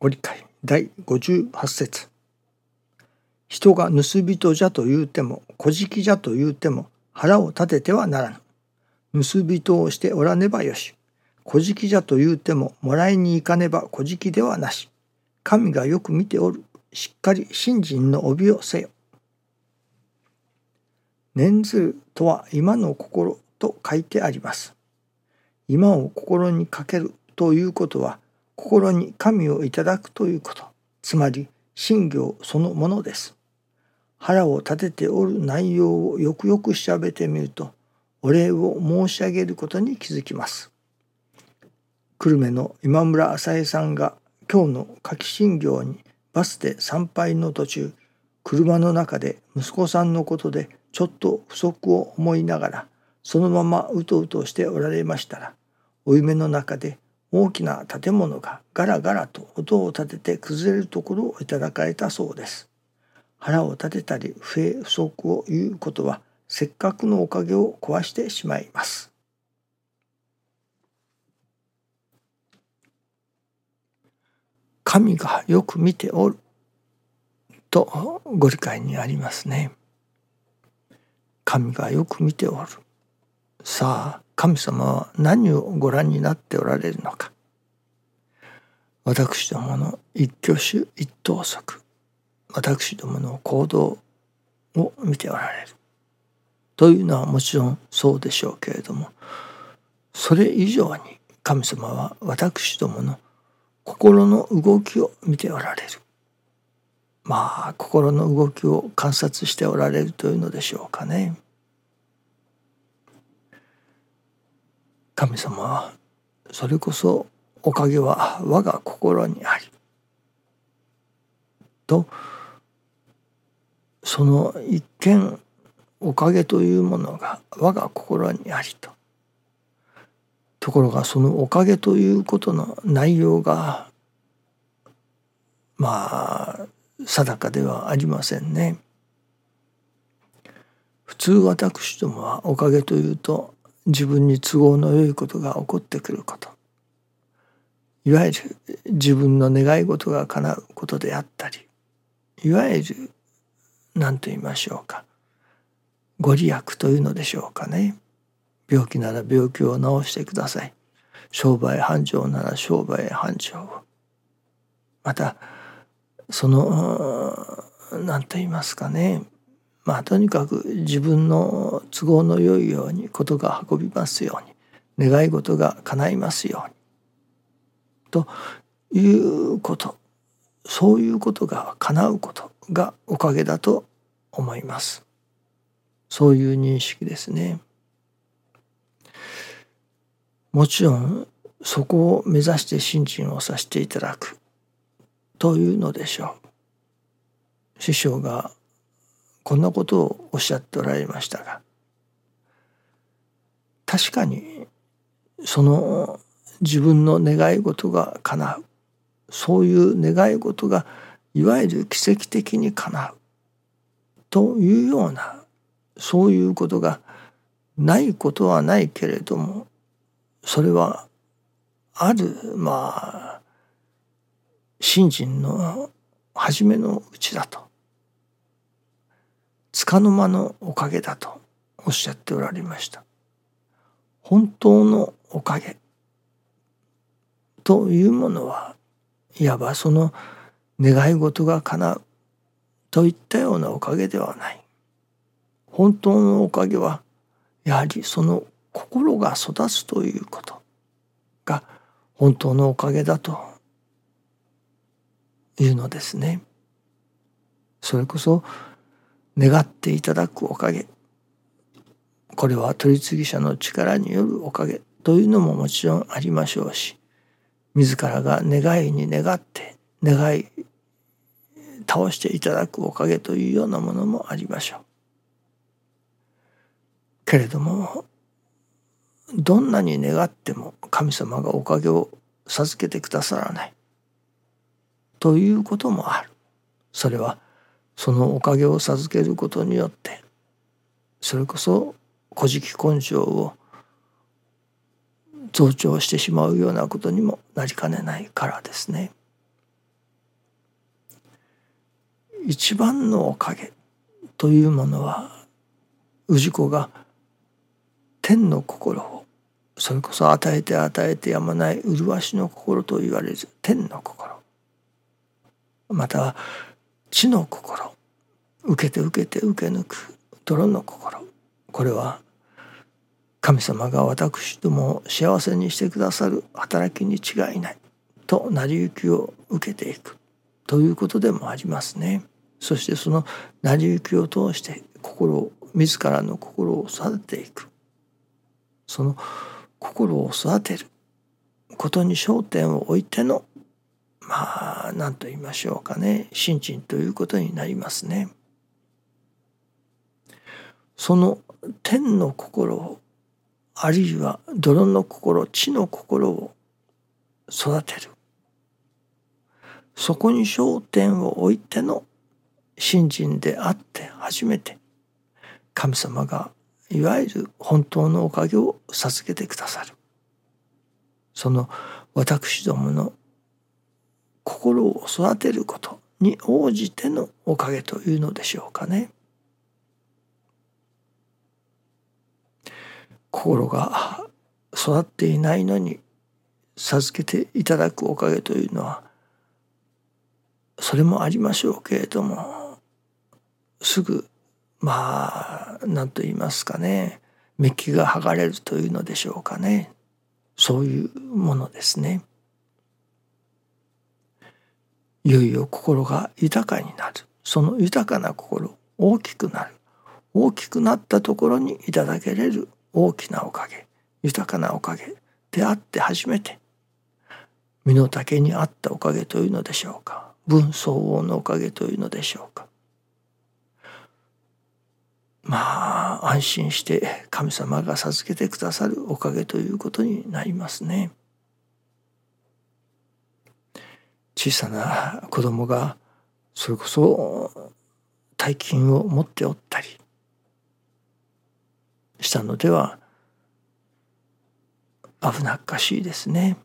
ご理解。第58節。人が盗人じゃと言うても小じじゃと言うても腹を立ててはならぬ。盗人をしておらねばよし。小じじゃと言うてももらいに行かねば小じではなし。神がよく見ておる。しっかり信心の帯をせよ。念ずるとは今の心と書いてあります。今を心にかけるということは心に神をいただくということ。つまり信行そのものです。腹を立てておる内容をよくよく調べてみるとお礼を申し上げることに気づきます。久留米の今村浅江さんが今日の夏季信行にバスで参拝の途中車の中で息子さんのことでちょっと不足を思いながらそのままうとうとしておられましたら負い目の中で大きな建物がガラガラと音を立てて崩れるところをいただかれたそうです。腹を立てたり不平不足を言うことはせっかくのおかげを壊してしまいます。神がよく見ておるとご理解にありますね。神がよく見ておる。さあ神様は何をご覧になっておられるのか。私どもの一挙手一投足私どもの行動を見ておられる。というのはもちろんそうでしょうけれどもそれ以上に神様は私どもの心の動きを見ておられる。まあ心の動きを観察しておられるというのでしょうかね。神様はそれこそおかげは我が心にありとその一見おかげというものが我が心にありとところがそのおかげということの内容がまあ定かではありませんね。普通私どもはおかげというと自分に都合の良いことが起こってくること。いわゆる自分の願い事が叶うことであったりいわゆる何と言いましょうか。ご利益というのでしょうかね。病気なら病気を治してください。商売繁盛なら商売繁盛を。またその何と言いますかね。まあとにかく自分の都合の良いようにことが運びますように願い事が叶いますように。ということ。そういうことが叶うことがおかげだと思います。そういう認識ですね。もちろんそこを目指して信心をさせていただくというのでしょう。師匠がこんなことをおっしゃっておられましたが確かにその自分の願い事が叶う。そういう願い事がいわゆる奇跡的に叶う。というようなそういうことがないことはないけれどもそれはあるまあ信心の初めのうちだと。束の間のおかげだとおっしゃっておられました。本当のおかげというものはいわばその願い事が叶うといったようなおかげではない。本当のおかげはやはりその心が育つということが本当のおかげだというのですね。それこそ願っていただくおかげこれは取り次ぎ者の力によるおかげというのももちろんありましょうし自らが願いに願って願い倒していただくおかげというようなものもありましょう。けれどもどんなに願っても神様がおかげを授けてくださらないということもある。それはそのおかげを授けることによってそれこそ古事記根性を増長してしまうようなことにもなりかねないからですね。一番のおかげというものは氏子が天の心をそれこそ与えて与えてやまない麗しの心と言われる天の心または地の心。受けて受けて受け抜く。泥の心。これは神様が私どもを幸せにしてくださる。働きに違いない。と成り行きを受けていく。ということでもありますね。そしてその成り行きを通して心を自らの心を育てていく。その心を育てる。ことに焦点を置いてのまあ何と言いましょうかね。心身ということになりますね。その天の心をあるいは泥の心地の心を育てる。そこに焦点を置いての信心であって初めて神様がいわゆる本当のおかげを授けてくださる。その私どもの心を育てることに応じてのおかげというのでしょうかね。心が育っていないのに授けていただくおかげというのはそれもありましょうけれどもすぐまあ何と言いますかねメッキが剥がれるというのでしょうかねそういうものですね。いよいよ心が豊かになる。その豊かな心大きくなる。大きくなったところにいただけれる。大きなおかげ。豊かなおかげ。であって初めて。身の丈にあったおかげというのでしょうか。分相応のおかげというのでしょうか。まあ安心して神様が授けてくださるおかげということになりますね。小さな子供がそれこそ大金を持っておったりしたのでは危なっかしいですね。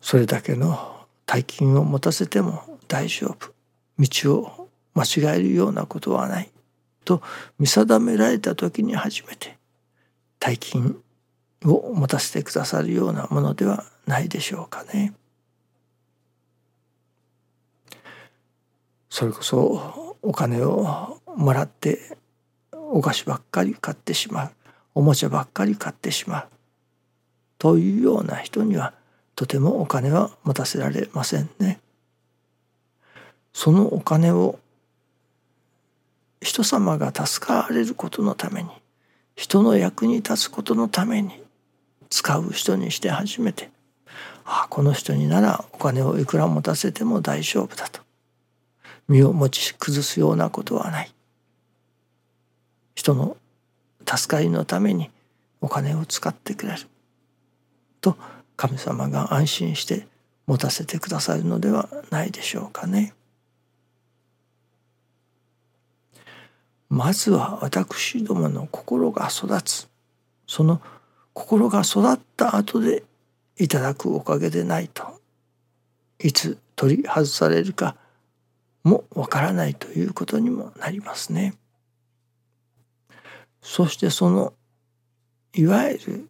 それだけの大金を持たせても大丈夫道を間違えるようなことはないと見定められた時に初めて大金を持たせてくださるようなものではないでしょうかね。それこそお金をもらってお菓子ばっかり買ってしまうおもちゃばっかり買ってしまうというような人にはとてもお金は持たせられませんね。そのお金を人様が助かられることのために人の役に立つことのために使う人にして初めて。ああこの人にならお金をいくら持たせても大丈夫だと。身を持ち崩すようなことはない。人の助かりのためにお金を使ってくれる。と神様が安心して持たせてくださるのではないでしょうかね。まずは私どもの心が育つ。その心が育った後でいただくおかげでないといつ取り外されるかもわからないということにもなりますね。そしてそのいわゆる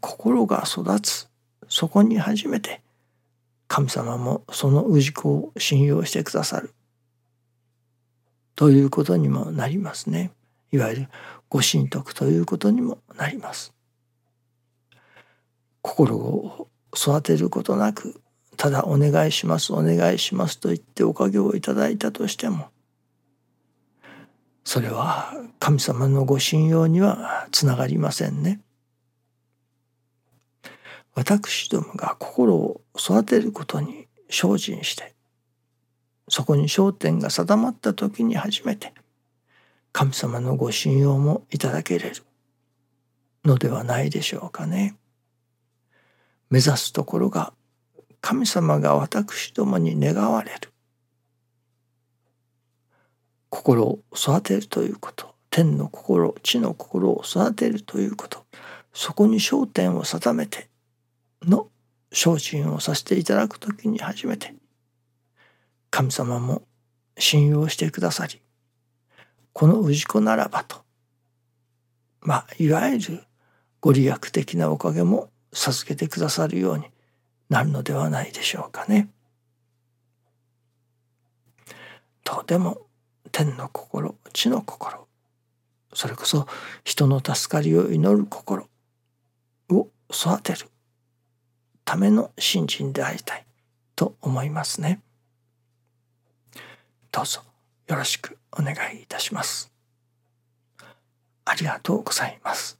心が育つそこに初めて神様もその氏子を信用してくださる。ということにもなりますね。いわゆるご神徳ということにもなります。心を育てることなくただお願いしますお願いしますと言っておかげをいただいたとしてもそれは神様のご信用にはつながりませんね。私どもが心を育てることに精進してそこに焦点が定まった時に初めて神様のご信用もいただけれるのではないでしょうかね。目指すところが神様が私どもに願われる。心を育てるということ天の心地の心を育てるということそこに焦点を定めての精進をさせていただく時に初めて神様も信用してくださりこの氏子ならばとまあいわゆるご利益的なおかげも授けてくださるようになるのではないでしょうかね。とでも天の心地の心それこそ人の助かりを祈る心を育てるための信心でありたいと思いますね。どうぞよろしくお願いいたします。ありがとうございます。